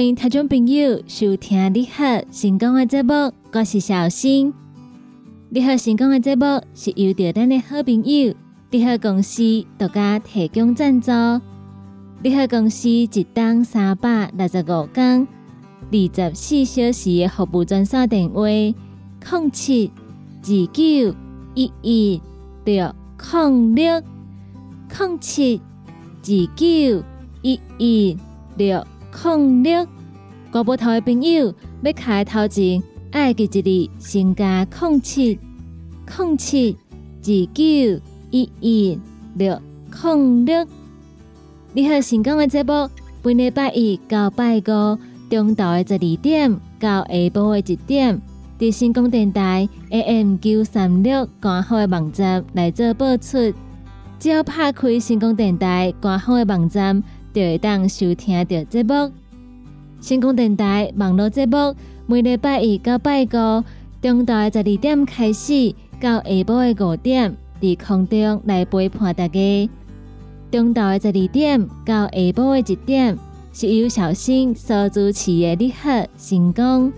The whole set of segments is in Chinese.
欢迎听众朋友收听《你好成功》的节目，我是小新。《你好成功》的节目是由着咱的好朋友你好公司独家提供赞助。你好公司一档三百六十五天、二十四小时的服务专线电话：零七二九一一六零六零七二九一一六。零六，国宝头的朋友要开头前，爱记一字，先加零七零七二九一一六零六。你好，成功的节目，本礼拜一到拜五中昼的十二点到下晡的一点，伫成功电台 AM 九三六官方的网站来做播出。只要拍开成功电台官方的网站。就会当收听到节目。星空电台网络节目，每礼拜一到拜五，中昼十二点开始，到下晡的五点，伫空中来陪伴大家。中昼的十二点到下晡的一点，是由小新所主持的你好成功。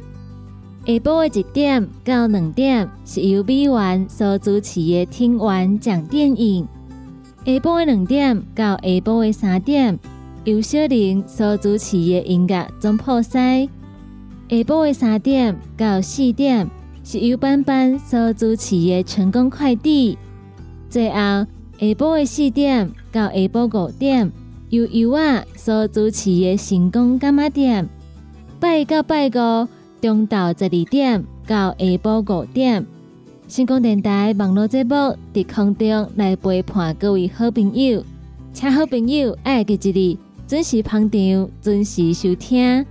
下晡的一点到两点，是由美元所主持的听完讲电影。下晡的两点到下晡的三点。由小玲所主持的音乐总破塞，下晡的三点到四点是由班班所主持的成功快递。最后下晡的四点到下晡五点由尤啊所主持的成功干妈店。拜一到拜五中昼十二点到下晡五点，成功电台网络节目伫空中来陪伴各位好朋友，请好朋友爱记一字。准时捧场，准时收听。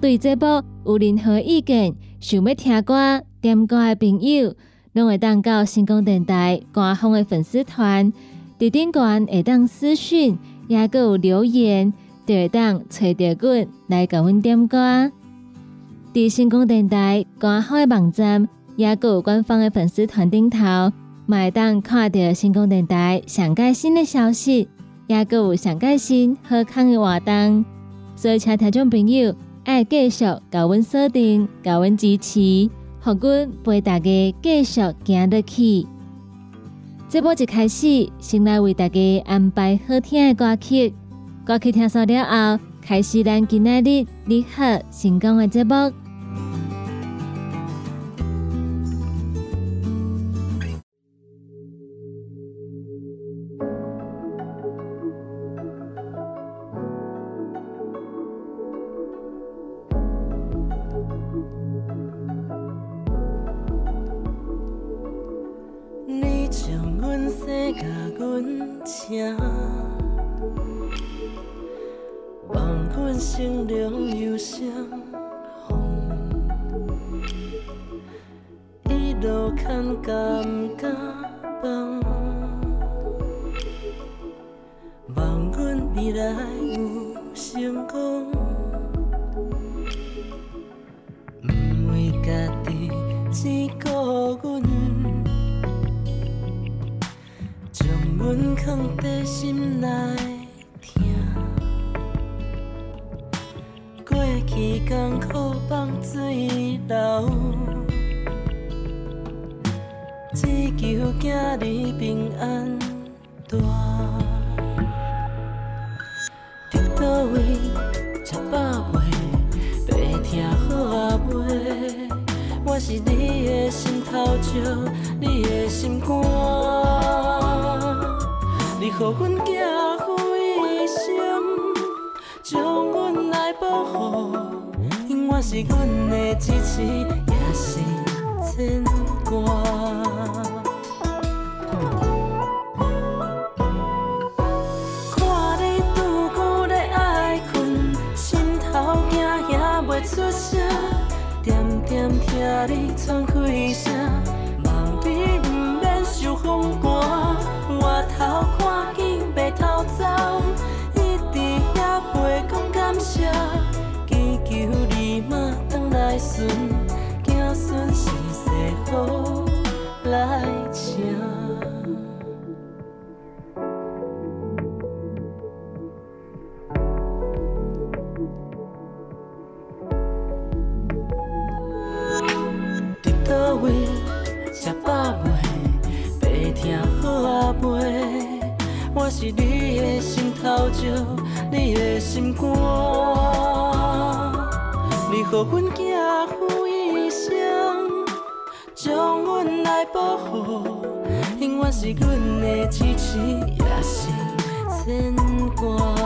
对这部有任何意见，想要听歌、点歌的朋友，拢会当到星光电台官方的粉丝团，伫顶端会当私讯，也个有留言，就会当找到阮来甲阮点歌。伫成功电台官方的网站，也有官方的粉丝团顶头，买当看到成功电台上盖新的消息，也有上盖新好康的活动。所以，请听众朋友爱继续高温锁定、高温支持，互阮陪大家继续行得去。这波一开始，先来为大家安排好听的歌曲。歌曲听熟了后，开始咱今仔日你好成功的节目。一百倍，白疼好，我是你的心头，你的心肝。你阮一，将阮来保护，是阮的一生也是牵挂。yeah 响给阮寄付一生，将阮来保护。永远是阮的支持，也是牵挂。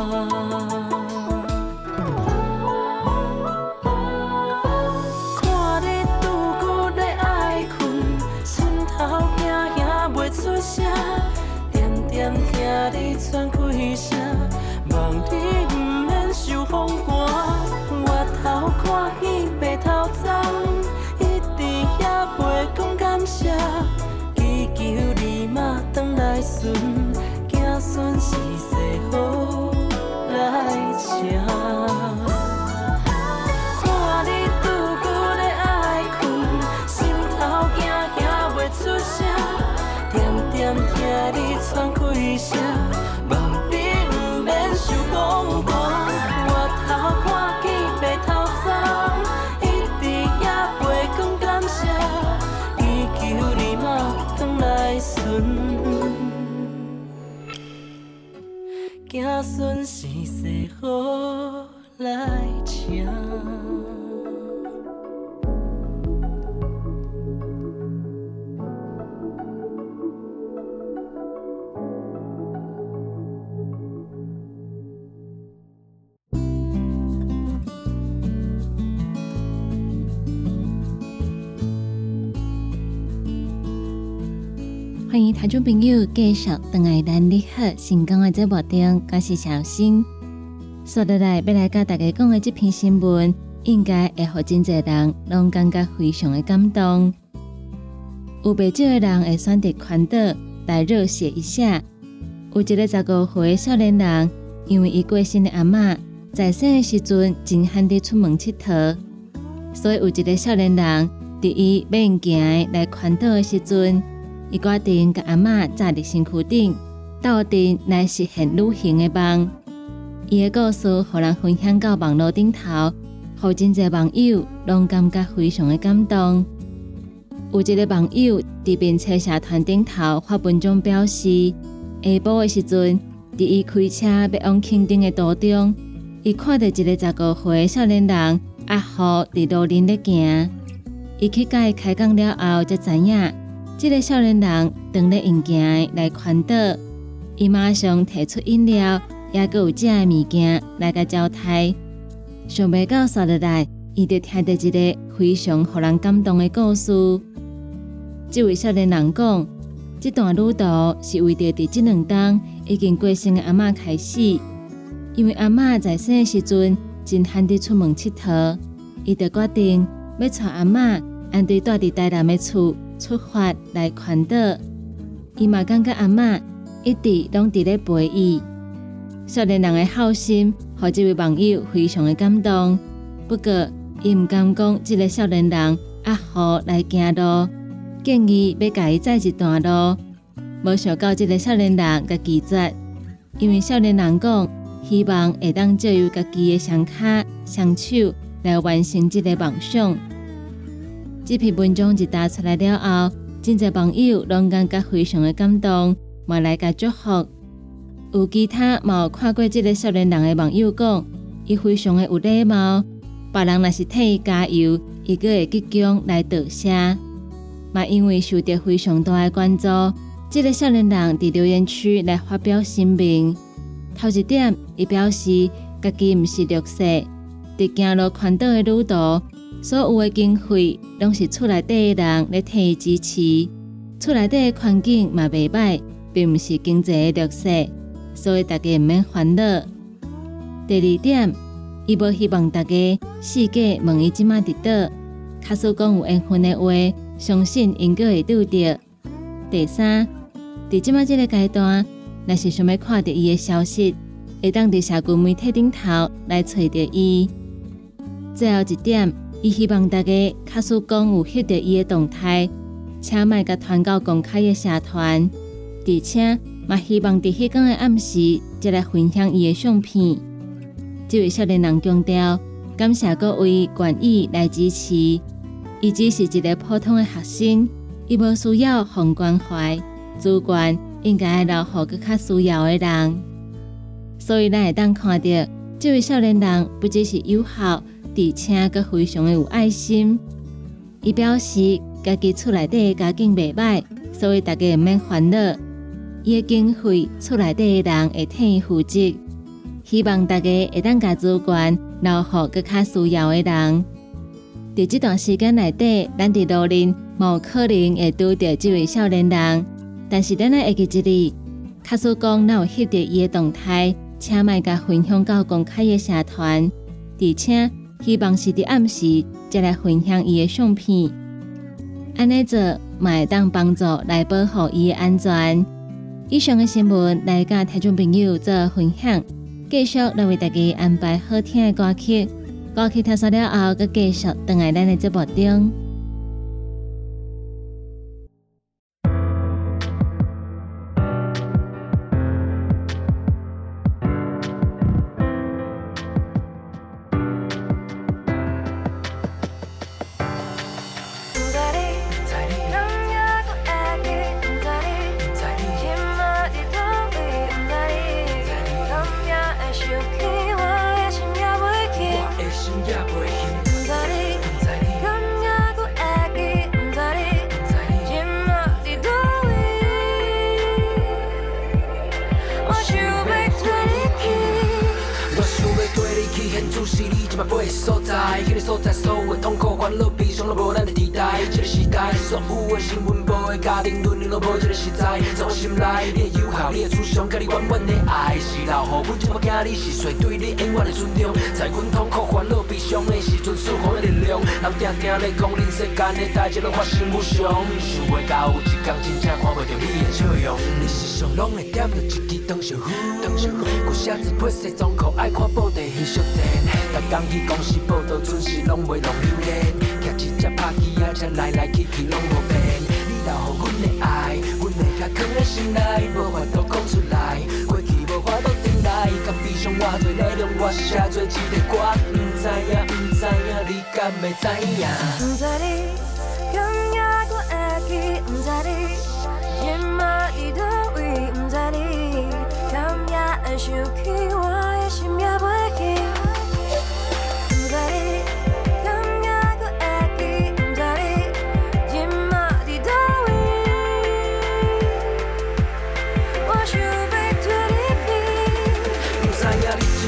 看戏，白头鬃，一直也袂讲感谢，祈求你嘛转来信。欢迎台中朋友继续等爱咱你好成功的节目中，我是小新。说得来，要来甲大家讲的这篇新闻，应该会互真侪人拢感觉非常的感动。有不少的人会选择宽岛来热血一下。有一个十五岁的少年人，因为伊过身的阿嬷在生的时阵真罕得出门佚佗，所以有一个少年人，伫伊要用行来环岛的时阵，伊决定甲阿嬷坐伫身躯顶，斗阵来实现旅行的梦。伊的故事，互人分享到网络顶头，互真侪网友拢感觉非常的感动。有一个网友伫便车社团顶头发文章表示，下晡诶时阵，伫伊开车要往垦丁诶途中，伊看到一个十五岁诶少年人阿虎伫路林咧行。伊去甲伊开讲了后，才知影，即个少年人当咧用行来环岛。伊马上提出饮料，也阁有食的物件来甲招待。想袂到刷落来，伊就听到一个非常互人感动的故事。这位少年人讲，这段旅途是为着伫即两冬已经过身的阿嬷开始，因为阿嬷在生的时阵真罕得出门佚佗，伊就决定要带阿嬷安对住伫台南的厝出发来环岛。伊嘛感觉阿嬷一直拢伫咧陪伊。少年人的好心，互这位网友非常的感动。不过，伊毋敢讲这个少年人阿好来行路。建议要甲伊载一段路，无想到即个少年人甲拒绝，因为少年人讲希望会当借由家己的双脚双手来完成即个梦想。这篇文章一打出来了后，真侪网友拢感觉非常的感动，嘛来甲祝福。有其他冇看过即个少年人的网友讲，伊非常的有礼貌，别人若是替伊加油，伊个会激强来道谢。嘛，因为受到非常大的关注，这个少年人伫留言区来发表声明。头一点，伊表示家己毋是绿色，伫行路环岛的路途，所有的经费拢是厝内底的人来替伊支持。厝内底的环境嘛袂歹，并毋是经济的绿色，所以大家毋免烦恼。第二点，伊无希望大家世界问伊即马伫倒，卡说讲有缘分的话。相信应该会拄着。第三，伫即马即个阶段，若是想要看到伊的消息，会当伫社群媒体顶头来找着伊。最后一点，伊希望大家卡使讲有翕着伊的动态，请莫甲传到公开的社团，而且嘛希望伫迄天的暗时，再来分享伊的相片。这位少年人强调，感谢各位愿意来支持。伊只是一个普通的学生，伊无需要宏关怀，主管应该留互更较需要的人。所以咱会当看到，这位少年人不只是友好，而且阁非常的有爱心。伊表示家己厝内底家境袂歹，所以大家毋免烦恼。伊的经费厝内底的人会替伊负责。希望大家会当甲主管留互更较需要的人。伫这段时间内底，咱伫路林无可能会拄到这位少年人，但是咱会记一日，卡叔讲咱有翕到伊的动态，请卖甲分享到公开的社团，而且希望是伫暗时再来分享伊的相片，安尼做嘛会当帮助来保护伊的安全。以上的新闻来甲听众朋友做分享，继续来为大家安排好听的歌曲。歌曲听完了后，再继续等下咱的节目中。在我心内，你的友好，你的慈祥，甲你稳稳的爱，是留予阮这么惊你是做对你永远的尊重，在阮痛苦、烦恼、悲伤的时阵，赐予力量。人定定在讲，人世间的代志拢发生无常，想袂到有一天真正看袂着你的笑容。你时常拢会点着一支灯烧灯烧旧写字配西装裤，爱看报地戏小镇，逐天去公司报道，准时拢袂弄溜烟，骑一只拍机也，车来来去去拢。藏在心内，无法度讲出来。过去无法度重来，甲悲伤偌多力量，我写做一个歌。不知影，不知影，你敢会知影？不知你今夜我会记，不知你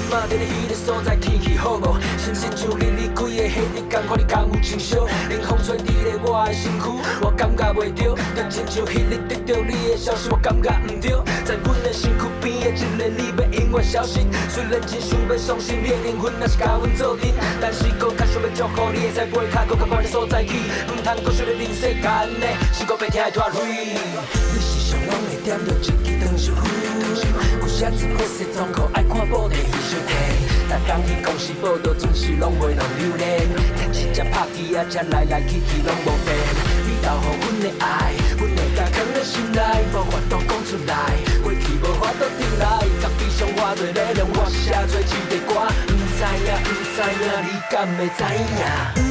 影你即马伫咧迄个所在，天气好无？心情像日日开的夏日，感觉你甘有真烧？冷风吹伫咧我的身躯，我感觉袂着，就亲像迄日得到你的消息，我感觉毋对。在阮的身躯边的一个你要永远消失。虽然真想要相信你的灵魂，也是甲阮做阵，但是搁较想要祝福你会使飞较搁较远的所在去，毋通搁想咧人世间的，是搁别听的拖累。你是上拢会点着一支长烧火。有写字配西装裤，爱看报地翕相片。逐工去公司报道，准时拢袂弄榴莲。骑一只拍机仔车来来去去拢无变。你留予阮的爱，阮会甲藏在心内，无法度讲出来。过去无法度重来，甲悲伤偌多力量，我写做一个歌。不知影，不知影，你敢会知影？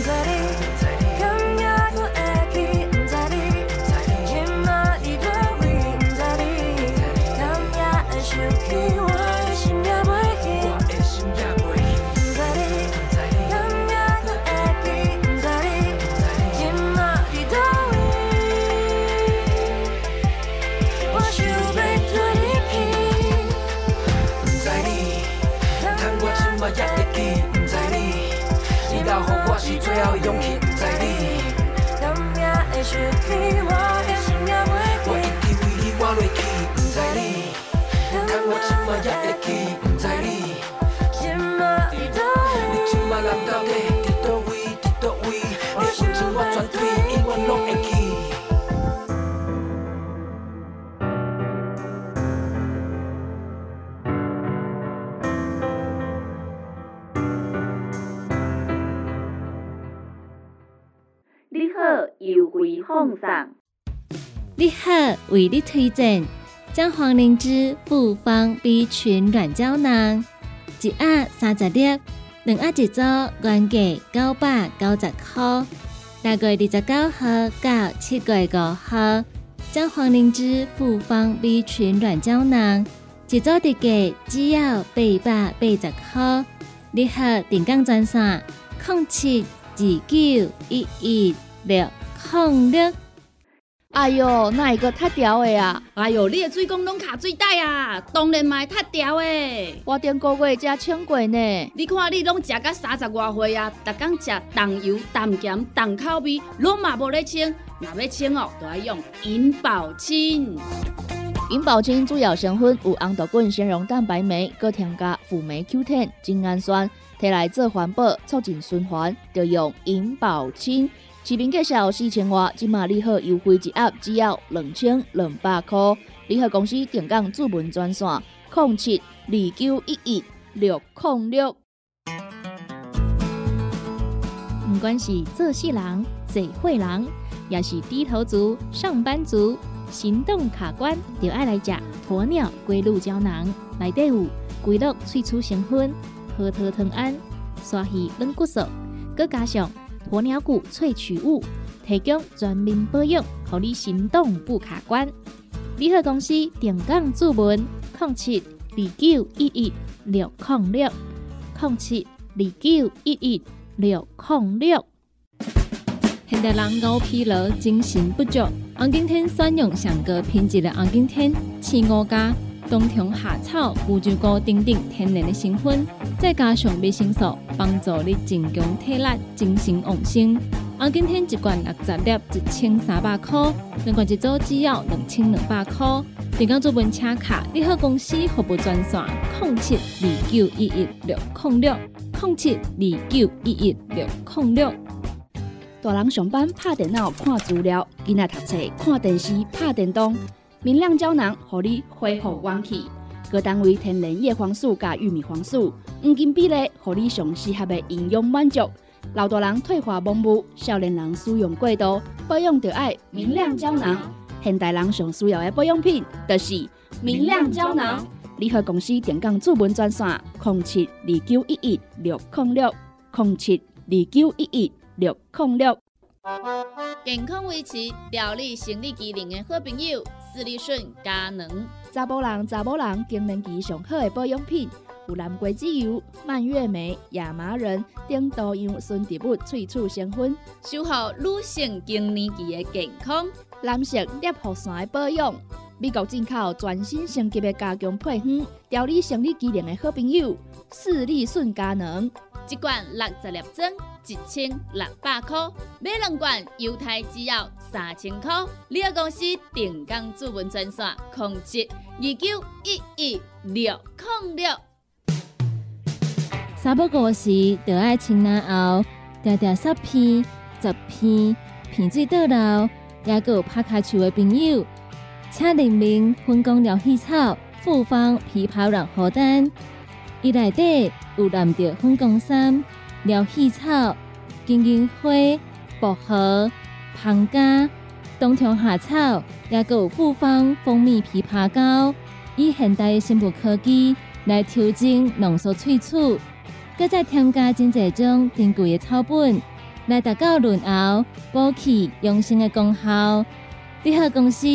勇气，不知你，今夜会想起，我的心也我袂记。一直为你。活落去，不知你，趁我即马也会记，不在你，今麦伫倒你。即马人到底在倒位，在倒位，你的温情我绝对永远拢会记。优惠放送。你好，为你推荐将黄灵芝复方 B 群软胶囊，一盒三十粒，两盒一组，原价九百九十块。六月二十九号到七月五号，将黄灵芝复方 B 群软胶囊，一组特价只要八百八十元。你好，定岗专线：零七二九一一六零六。哎哟，那一个太屌的啊？哎哟，你的水工拢卡水袋啊！当然嘛会塌掉的。我顶个月才清过呢。你看你拢食到三十外岁啊，逐工食重油、重咸、重口味，拢嘛无咧清。若要清哦，就要用银保清。银保清主要成分有红豆根、纤溶蛋白酶，搁添加辅酶 Q10、精氨酸，摕来做环保、促进循环，就用银保清。市面介绍四千外，即马利好优惠一盒只要两千两百块。利好公司定岗主文专线：零七二九一一六零六。不管是做事人、做会人，也是低头族、上班族，行动卡关，就爱来食鸵鸟龟鹿胶囊。内底有龟鹿萃取成分，核桃藤胺、刷鱼软骨素，搁加上鸵鸟骨萃取物，提供全面保养，让你行动不卡关。联合公司定岗注文：零七二九一一六零六零七二九一一六零六。现代人熬疲劳、精神不足，红景天选用上个品质的红景天青五加冬虫夏草、乌鸡菇等等天然的成分，再加上维生素，帮助你增强体力、精神旺盛。红景天一罐六十粒，一千三百块；两罐一组只要两千两百块。订购做文车卡，你好公司服务专线：零七二九一一六零六零七二九一一六零六。大人上班拍电脑看资料，囡仔读册看电视拍电动。明亮胶囊，互你恢复元气。各单位天然叶黄素加玉米黄素，黄金比例，互你上适合的营养满足。老大人退化盲目，少年人使用过度，保养就爱明亮胶囊。现代人上需要的保养品，就是明亮胶囊。联合公司电讲主文专线：零七二九一一六零六零七二九一一六零六。健康维持、调理生理机能的好朋友——斯利顺佳能。查甫人、查某人更年期上好的保养品，有蓝桂枝油、蔓越莓、亚麻仁等多样纯植物萃取成分，守护女性更年期的健康。男性尿护伞的保养，美国进口全新升级的加强配方，调理生理机能的好朋友——斯利顺佳能。一罐六十粒装，一千六百块；买两罐，犹太只要三千块。你个公司定岗主文专线：控制二九一一六零六。三不五时，就爱清南后，条条十片、十片，片水倒流，也有拍卡球的朋友，请联名分工疗气草、复方枇杷软荷丹。伊内底有蓝着粉光山、疗气草、金银花、薄荷、胖加、冬虫夏草，也有复方蜂蜜枇杷膏，以现代的生物科技来调整浓缩萃取，搁再添加真济种珍贵的草本，来达到润喉、补气、养生的功效。联合公司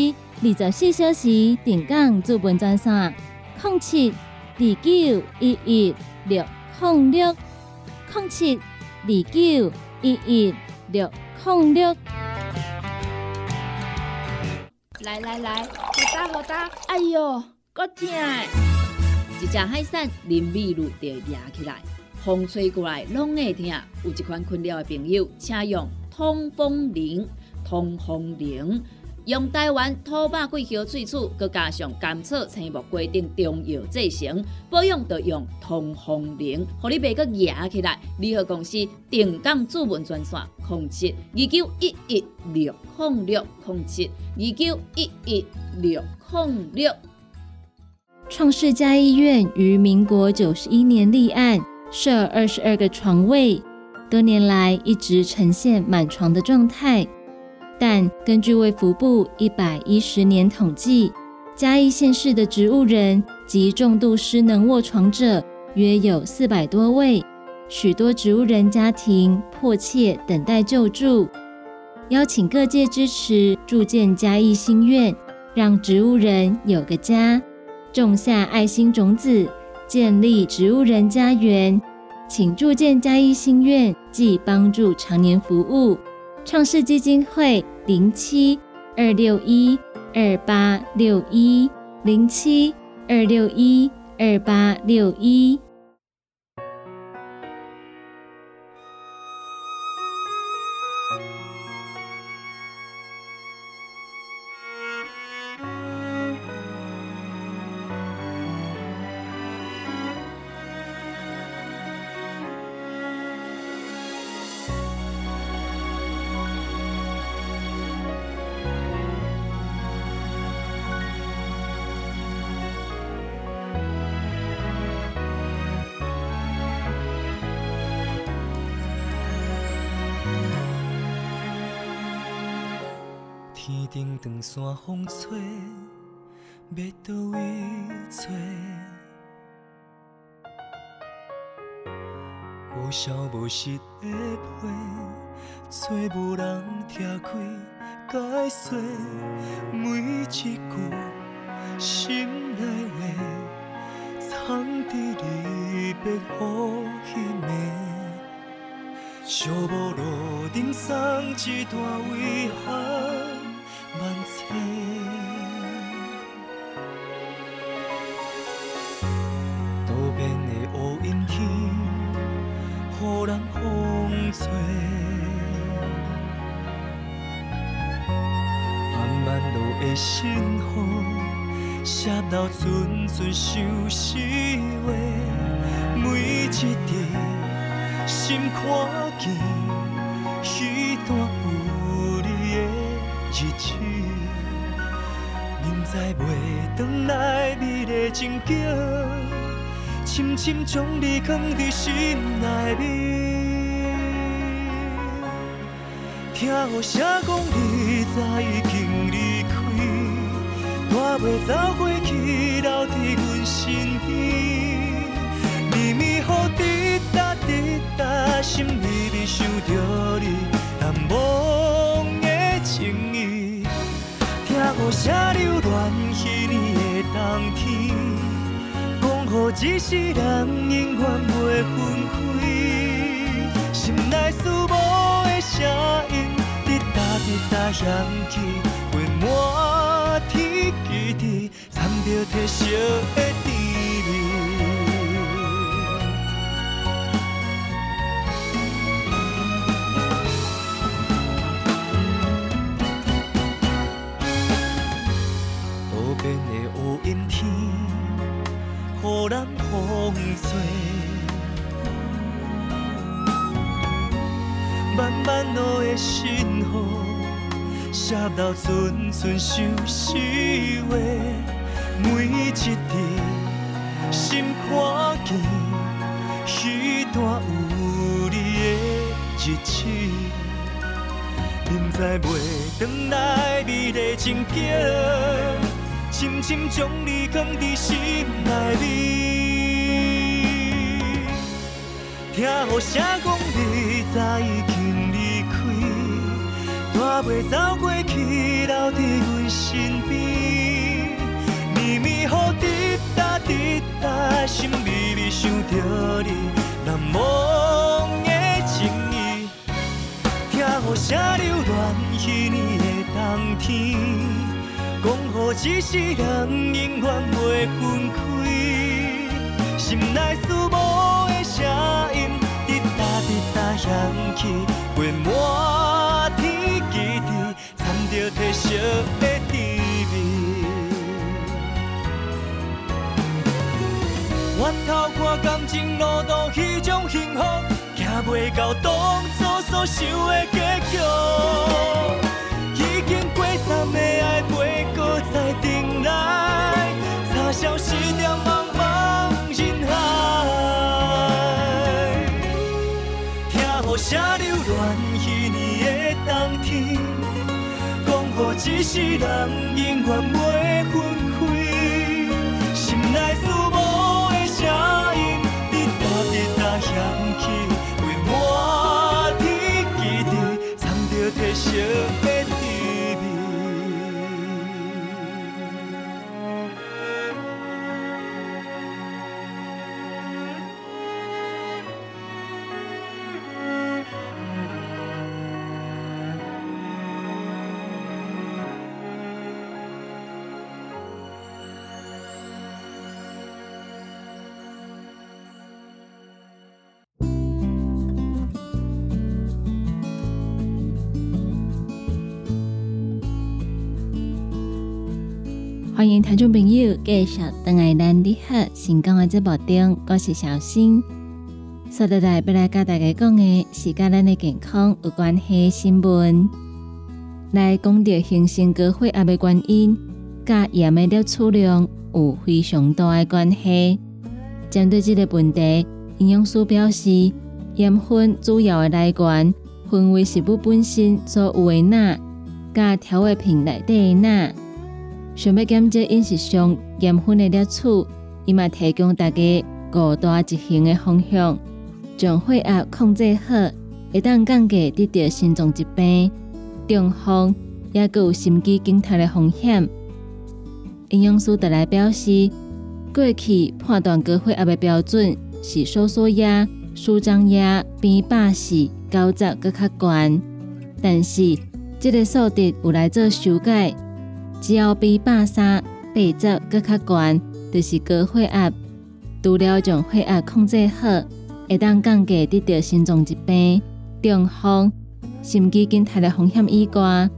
二十四小时定岗驻本专线：零七。二九一一六零六零七二九一一六零六。来来来，好打好打！哎呦，够痛！一只海扇林密路就压起来，风吹过来拢会痛。有一款困扰的朋友，请用通风铃，通风铃。用台湾土白桂花萃取，佮加上甘草、青木规定中药制成，保养要用通风灵，互你袂佮压起来。联合公司定岗主文专线：零七二九一一六零六零七二九一一六零六。创世家医院于民国九十一年立案，设二十二个床位，多年来一直呈现满床的状态。但根据卫福部一百一十年统计，嘉义县市的植物人及重度失能卧床者约有四百多位，许多植物人家庭迫切等待救助。邀请各界支持筑建嘉义心愿，让植物人有个家，种下爱心种子，建立植物人家园。请筑建嘉义心愿，即帮助常年服务。创世基金会零七二六一二八六一零七二六一二八六一。长线风吹，要倒位找？无消无息的陪，找无人听开解释，每一句心内话，藏在离别雨稀暝。寂寞路顶送一段遗憾。万千，多变的乌阴天，予人风吹。慢慢落的心雨，写到寸寸相思话，每一滴心看见。彼段有日子，明知袂转来美丽情景，深深将你藏伫心内面。听雨声讲你早已经离开，我袂走过去，留伫阮身边。绵绵雨滴答滴答，心里里想着你难忘的情谊。听无啥留恋彼年的冬天，讲好一世人永远袂分开。心内思慕的声音，滴答滴答响起，陪满天基地，掺着褪色的写到寸寸相思话，每一字心看见，彼段有你的日子。明知袂转来美丽情景，深深将你藏伫心内面。听雨声讲你早已经离开，袂走过去，留伫阮身边。绵绵雨滴答滴答，心微微想着你难忘的情意。听雨声流乱彼年的冬天，讲予一世人永远袂分开。心内思慕的声音，滴答滴答响起，陪满，着褪色的滋味。回头看感情路途，迄种幸福，行袂到当初所想的结局。已经过三的爱，袂搁再重来，插消失在一世人永远袂分开。心内思慕的声音，滴答滴答响起，陪满天基地，掺着褪色欢迎听众朋友继续登来咱你好成功的节目中，我是小新。所在来要来甲大家讲的是甲咱的健康有关系的新闻。来讲到形成高血压的原因，甲盐的摄取量有非常大的关系。针对这个问题，营养师表示，盐分主要的来源分为食物本身所有的钠，甲调味品内底的钠。想要减少饮食上盐分的摄取，伊嘛提供大家五大执行的方向，将血压控制好，会当降低得到心脏疾病、中风，也有心肌梗塞的风险。营养师特来表示，过去判断高血压的标准是收缩压、舒张压比八十、九十更较悬，但是这个数值有来做修改。只要比百三、八十搁较悬，就是高血压。除了将血压控制好，会当降低得到心脏疾病、中风、心肌梗塞的风险以外，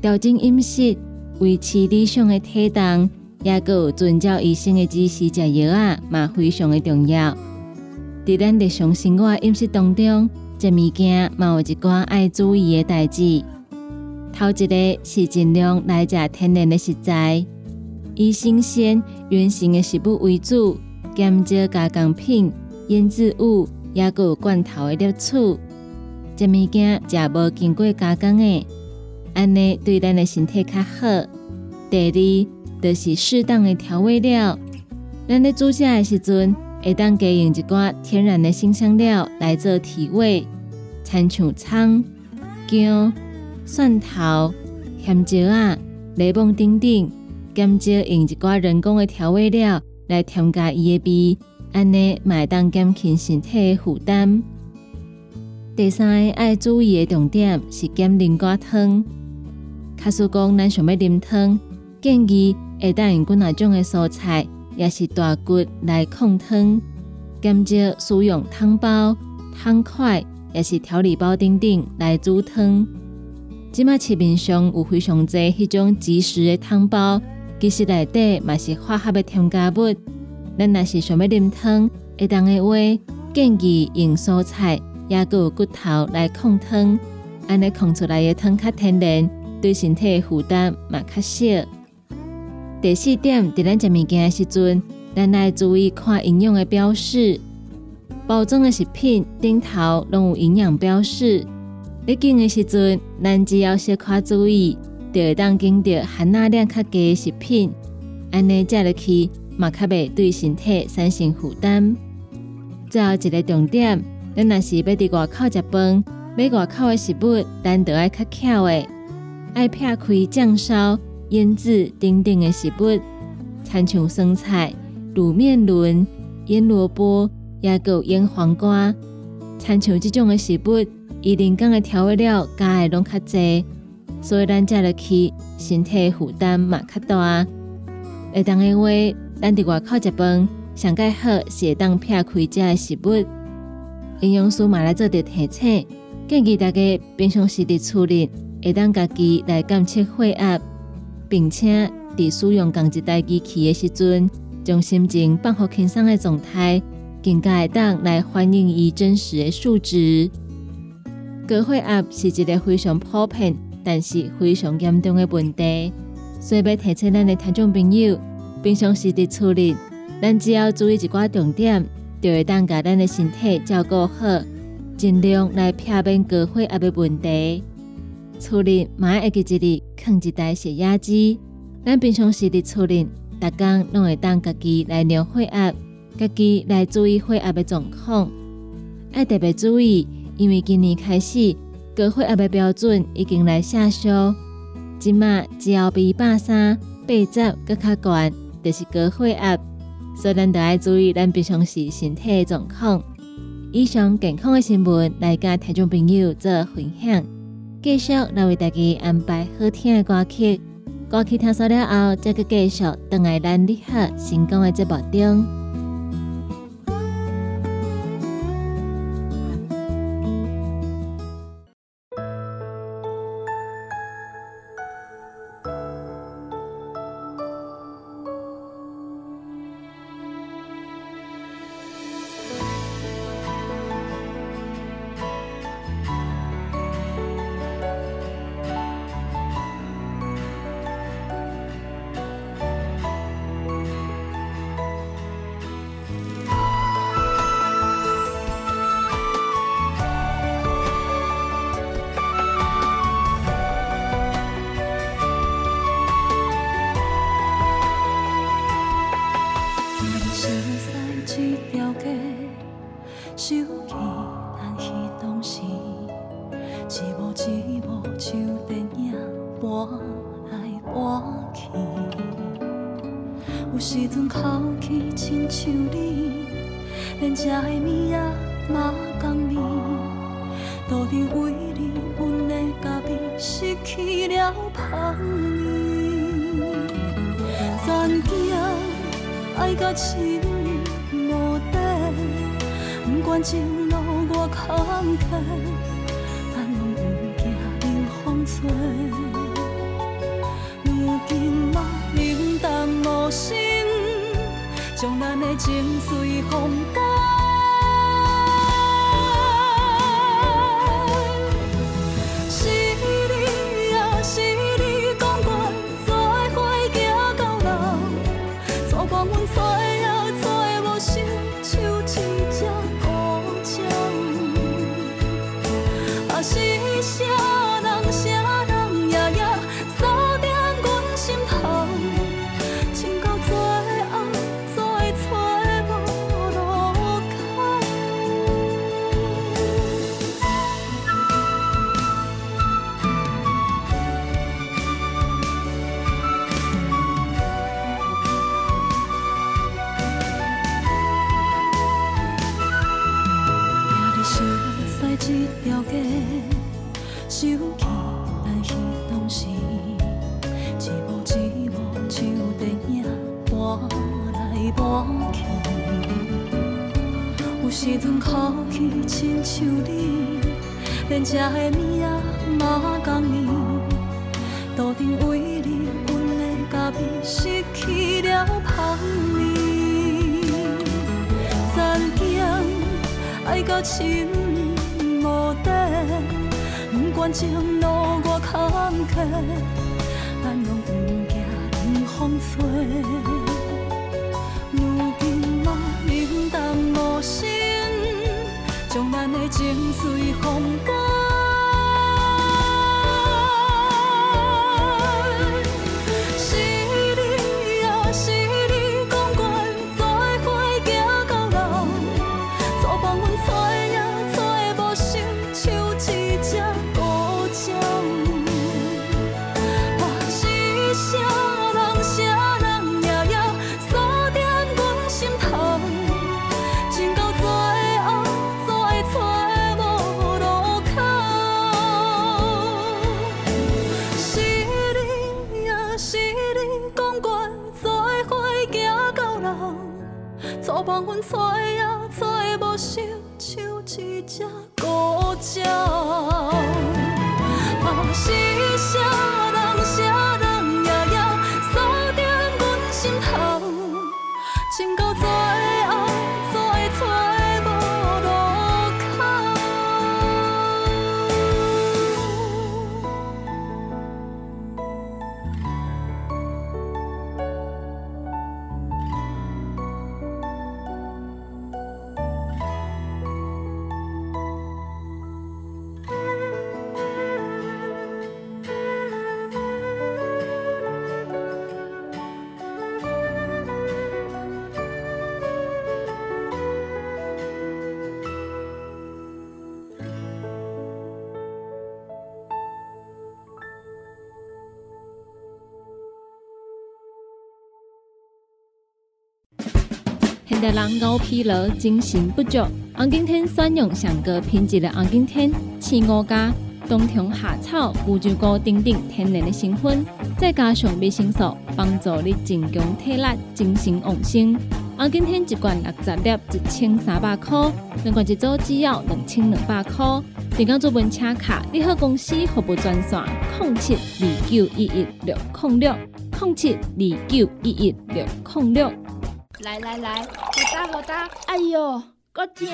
调整饮食、维持理想的体重，也佮有遵照医生的指示食药啊，嘛非常的重要。伫咱日常生活饮食当中，这物件嘛有一寡爱注意的代志。头一个是尽量来食天然的食材，以新鲜原形的食物为主，减少加工品、腌制物，也有罐头的摄取。这物件食无经过加工的，安尼对咱的身体较好。第二，就是适当的调味料。咱咧煮食的时阵，会当加用一寡天然的新香料来做提味，参像葱、姜、蒜头、咸椒啊、柠檬等等，减少用一寡人工的调味料来添加伊的味，安尼会当减轻身体的负担。第三个爱注意的重点是减啉寡汤。卡叔讲，咱想要啉汤，建议会当用几哪种的蔬菜，也是大骨来控汤，减少使用汤包、汤块，也是调理包等等来煮汤。即马市面上有非常多迄种即食的汤包，其实内底嘛是化学的添加物。咱若是想要啉汤，会当的话，建议用蔬菜。也佮有骨头来控汤，安尼控出来的汤较天然，对身体负担嘛较少。第四点，伫咱食物件的时阵，咱来注意看营养的标示。包装的食品顶头拢有营养标示。你拣的时阵，咱只要小可注意，就会当拣到含钠量较低的食品，安尼食落去嘛较袂对身体产生负担。最后一个重点。咱若是要伫外口食饭，买外口的食物，咱着爱较巧的，爱撇开酱烧、腌制等等的食物，参像生菜、卤面轮、腌萝卜，也有腌黄瓜，参像即种的食物，伊人工的调味料加的拢较济，所以咱食落去身体负担嘛较大。会当的话，咱伫外口食饭，上介好是会当撇开遮的食物。营养师嘛来做着提醒，建议大家平常时伫处理，会当家己来监测血压，并且伫使用共一台机器的时阵，将心情放好轻松的状态，更加会当来反映伊真实的数值。高血压是一个非常普遍，但是非常严重的问题，所以要提醒咱的听众朋友，平常时伫处理，咱只要注意一寡重点。就会当甲咱的身体照顾好，尽量来避免高血压的问题。处理买一个一日，放一台血压机。咱平常时的处理，逐工拢会当家己来量血压，家己来注意血压的状况。爱特别注意，因为今年开始高血压的标准已经来下修。即马只要比百三、八十搁较悬，就是高血压。所以咱得爱注意咱平常时身体的状况。以上健康的新闻来甲听众朋友做分享，继续来为大家安排好听的歌曲。歌曲听完了后，再去继续等来咱你好成功的节目中。现代人熬疲劳、精神不足，红景天选用上个品质的红景天青五加冬虫夏草、乌鸡菇等等天然的成分，再加上维生素，帮助你增强体力、精神旺盛。红景天一罐六十粒，一千三百块；两罐一组只要两千两百块。订购做本车卡，你好公司服务专线：零七二九一一六零六零七二九一一六零六。来来来，好哒好哒！哎哟，够痛！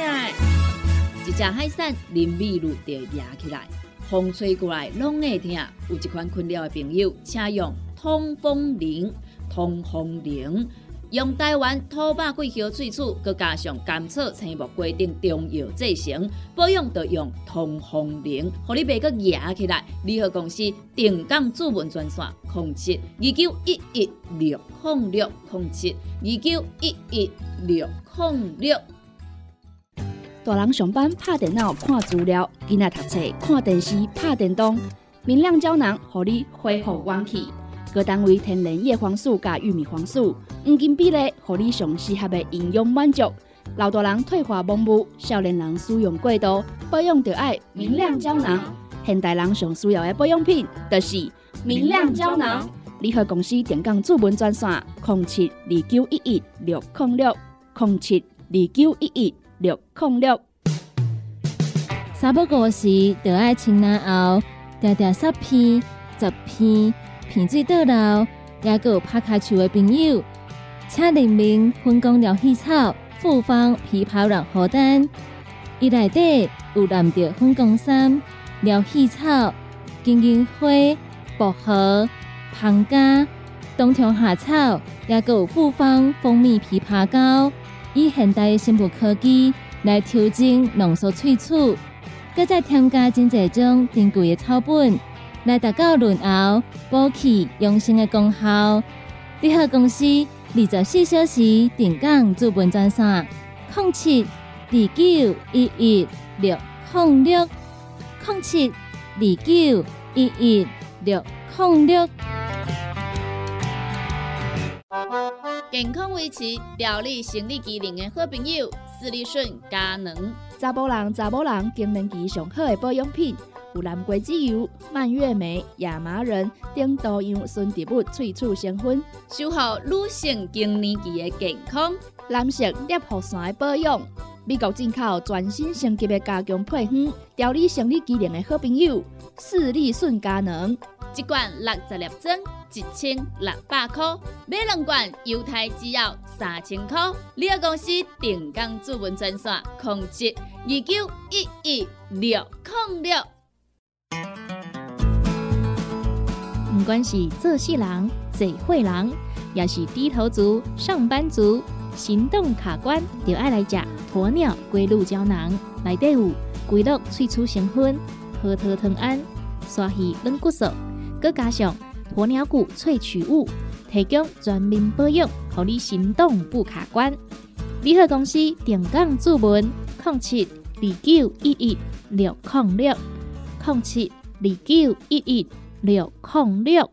一只海扇林密路就压起来，风吹过来拢会痛。有一款困扰的朋友，请用通风铃，通风铃。用台湾土白桂花萃取，佮加上甘草、青木、规定中药制成，保养要用通风灵，互你袂佮压起来。联合公司定岗主文专线：零七二九一一六控六零七二九一一六控六。大人上班拍电脑看资料，囡仔读册看电视拍电动，明亮胶囊，互你恢复元气。各单位天然叶黄素加玉米黄素，黄金比例，互你上适合的营养满足。老大人退化盲目，少年人使用过度，保养就要明亮胶囊。现代人上需要的保养品，就是明亮胶囊。联合公司电讲主文专线：零七二九一一六零六零七二九一一六零六。三不五时，就爱清南后，条条十片，十片。鼻水倒流，也有拍卡球的朋友，请联名分工疗气草、复方枇杷软荷丹，伊内底有蓝调分工三疗气草、金银花、薄荷、胖加、冬虫夏草，也有复方蜂蜜枇杷膏，以现代的生物科技来调整浓缩萃取。搁再添加真济种珍贵的草本，来达到润喉、补气、养生的功效。联合公司二十四小时定岗资本专线：零七二九一一六零六零七二九一一六零六。健康维持、调理生理机能的好朋友——斯利顺佳能。查甫人、查某人更年期上好的保养品，有蓝桂枝油、蔓越莓、亚麻仁等多样纯植物萃取成分，守护女性更年期的健康。蓝色裂护伞的保养，美国进口全新升级的加强配方，调理生理机能的好朋友——视力顺佳能。一罐六十粒装，一千六百块；买两罐，犹太只要三千块。你个公司定岗主文专线：控制二九一一六零六。不管是做事人、做会人，也是低头族、上班族、行动卡关，就爱来食鸵鸟龟鹿胶囊。内底有龟鹿萃取成分，核桃藤胺、刷鱼软骨素。搁加上鸵鸟骨萃取物，提供全面保养，让你行动不卡关。联合公司定岗注文：零七二九一一六零六零七二九一一六零六。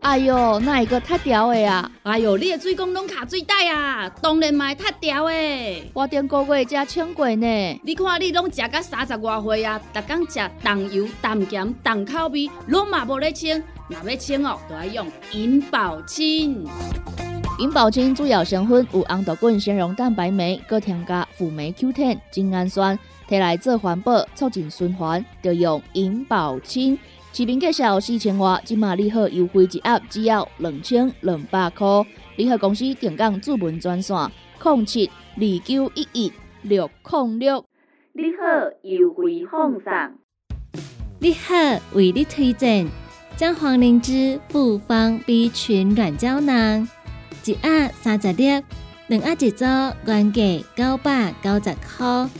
哎哟，那一个太屌的啊！哎哟，你的水工拢卡水袋啊，当然嘛太屌的。我顶个月才称过呢。你看你拢食到三十外岁啊，逐工食重油、重咸、重口味，拢嘛无咧称。若要称哦，都要用银保清。银保清主要成分有红豆滚、纤溶蛋白酶，搁添加辅酶 Q10、精氨酸，摕来做环保、促进循环，就用银保清。市面介绍四千瓦，今马利好优惠一盒只要两千两百块。联合公司定岗主文专线：零七二九一一六零六。你好，优惠放送。你好，为你推荐将黄灵芝复方 B 群软胶囊，一盒三十粒，两盒一组，原价九百九十块。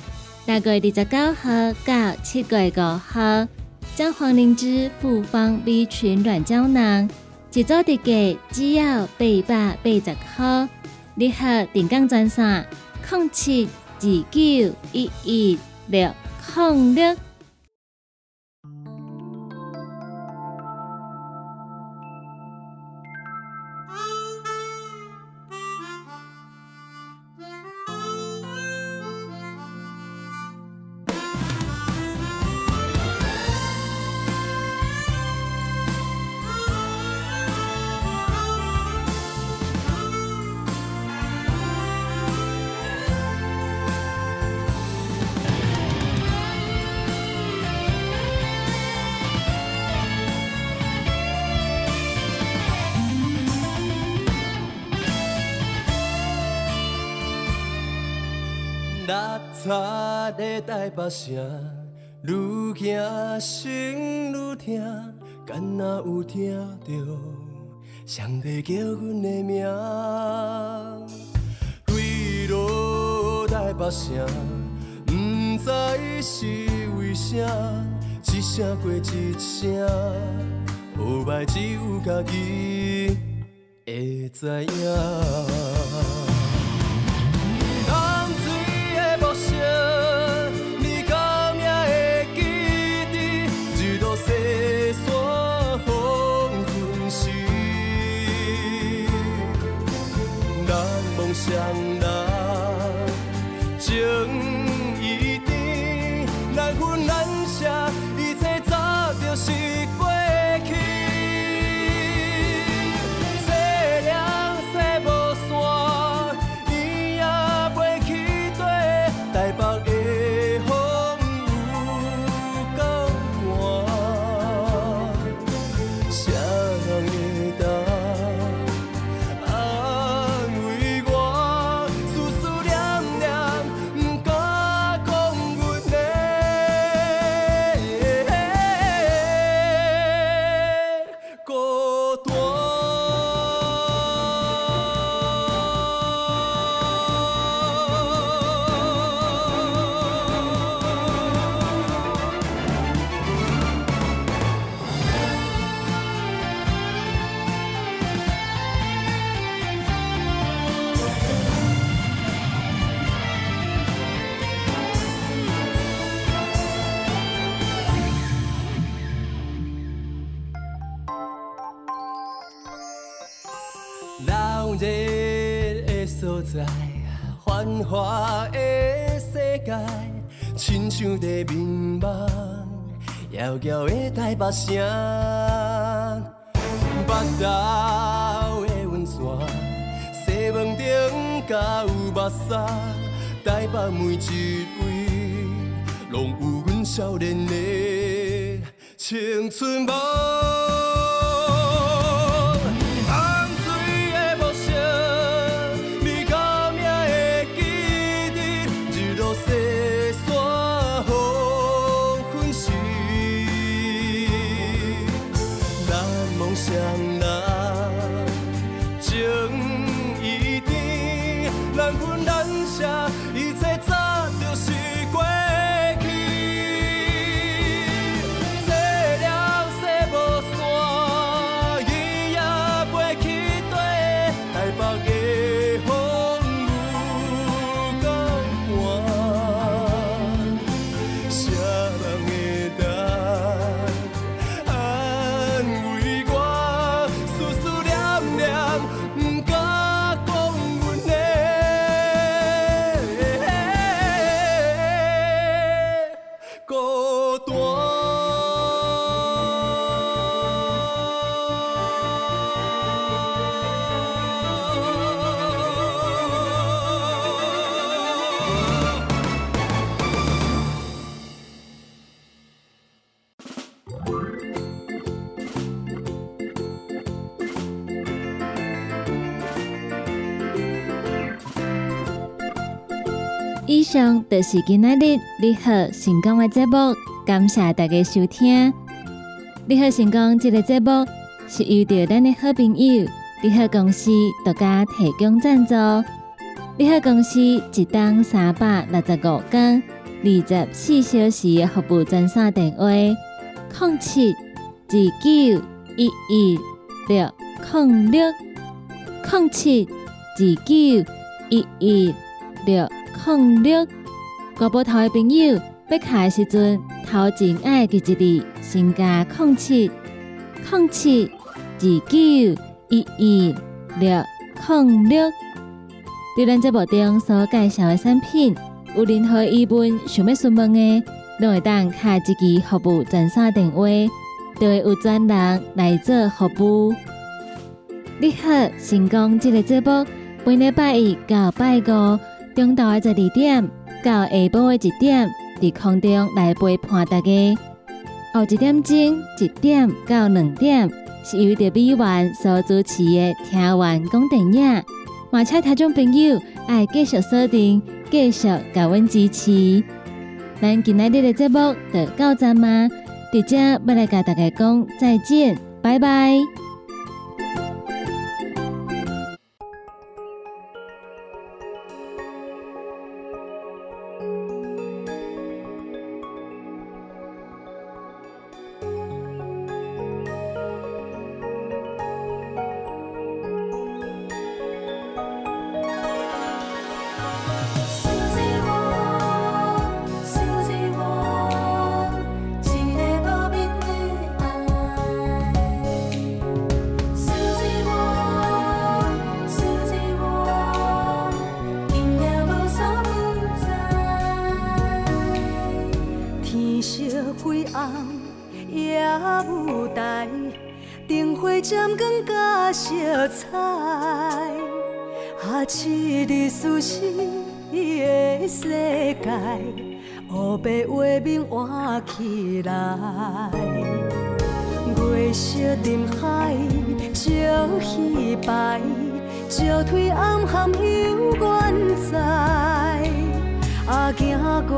六月二十九号到七月五号。将黄灵芝复方 B 群软胶囊，一组特价只要八百八十块。你好，定岗专线：零七二九一一六零六。的台北城，愈行心愈痛，敢若有听到上帝叫阮的名。坠落台北城，不知是为啥，一声过一声，后摆只有家己会知影。的台北斗，的温泉，西门町甲有目屎，台北每一位，拢有阮少年的青春梦。以就是今仔日你好成功的节目，感谢大家收听。你好成功这个节目是由着咱的好朋友你好公司独家提供赞助。你好公司一档三百六十五天、二十四小时的服务专线电话：零七二九一一六零六零七二九一一六。零六，国宝头的朋友，要卡的时阵，头前爱记一字，先加零七零七二九一一六零六。对咱这部中所介绍的产品，有任何疑问想要询问的，都会当卡一支服务专线电话，就会有专人来做服务。你好，成功这个节目，每礼拜一到拜五。中昼的十二点到下晡的一点，伫空中来陪伴大家。后一点钟一点到两点，是由着美元所主持的听完讲电影。马车听众朋友爱继续锁定，继续给阮支持。咱今日的节目就到这吗？伫这要来甲大家讲再见，拜拜。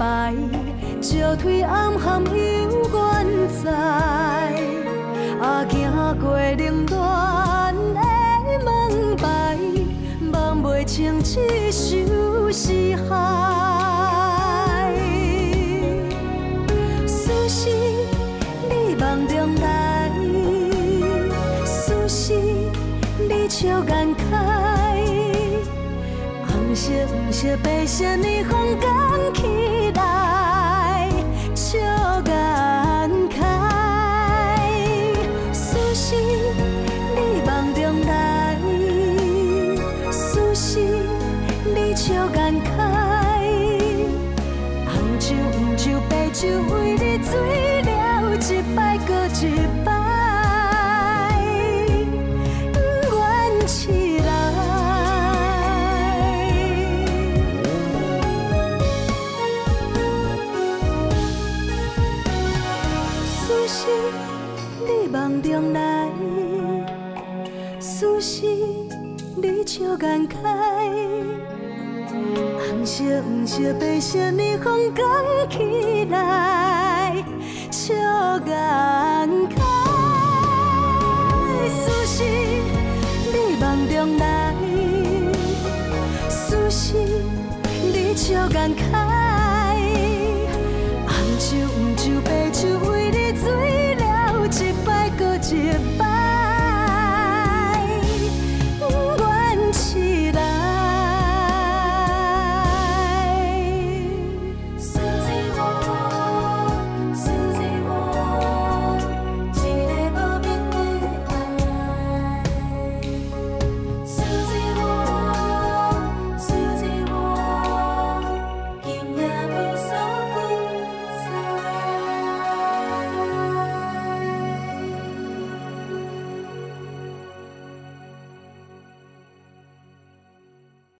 牌，招推暗含有缘在，啊，行过冷暖的门牌，望袂清这首诗海。思是你梦中来，思是你笑颜开。谢谢，白色霓虹，感慨笑感慨。苏醒，你梦中来，苏醒，你笑感慨。红酒，红酒，白酒。你笑颜开。红色黄色白色霓虹光起来，笑颜开。思是你梦中来，思是你笑颜开。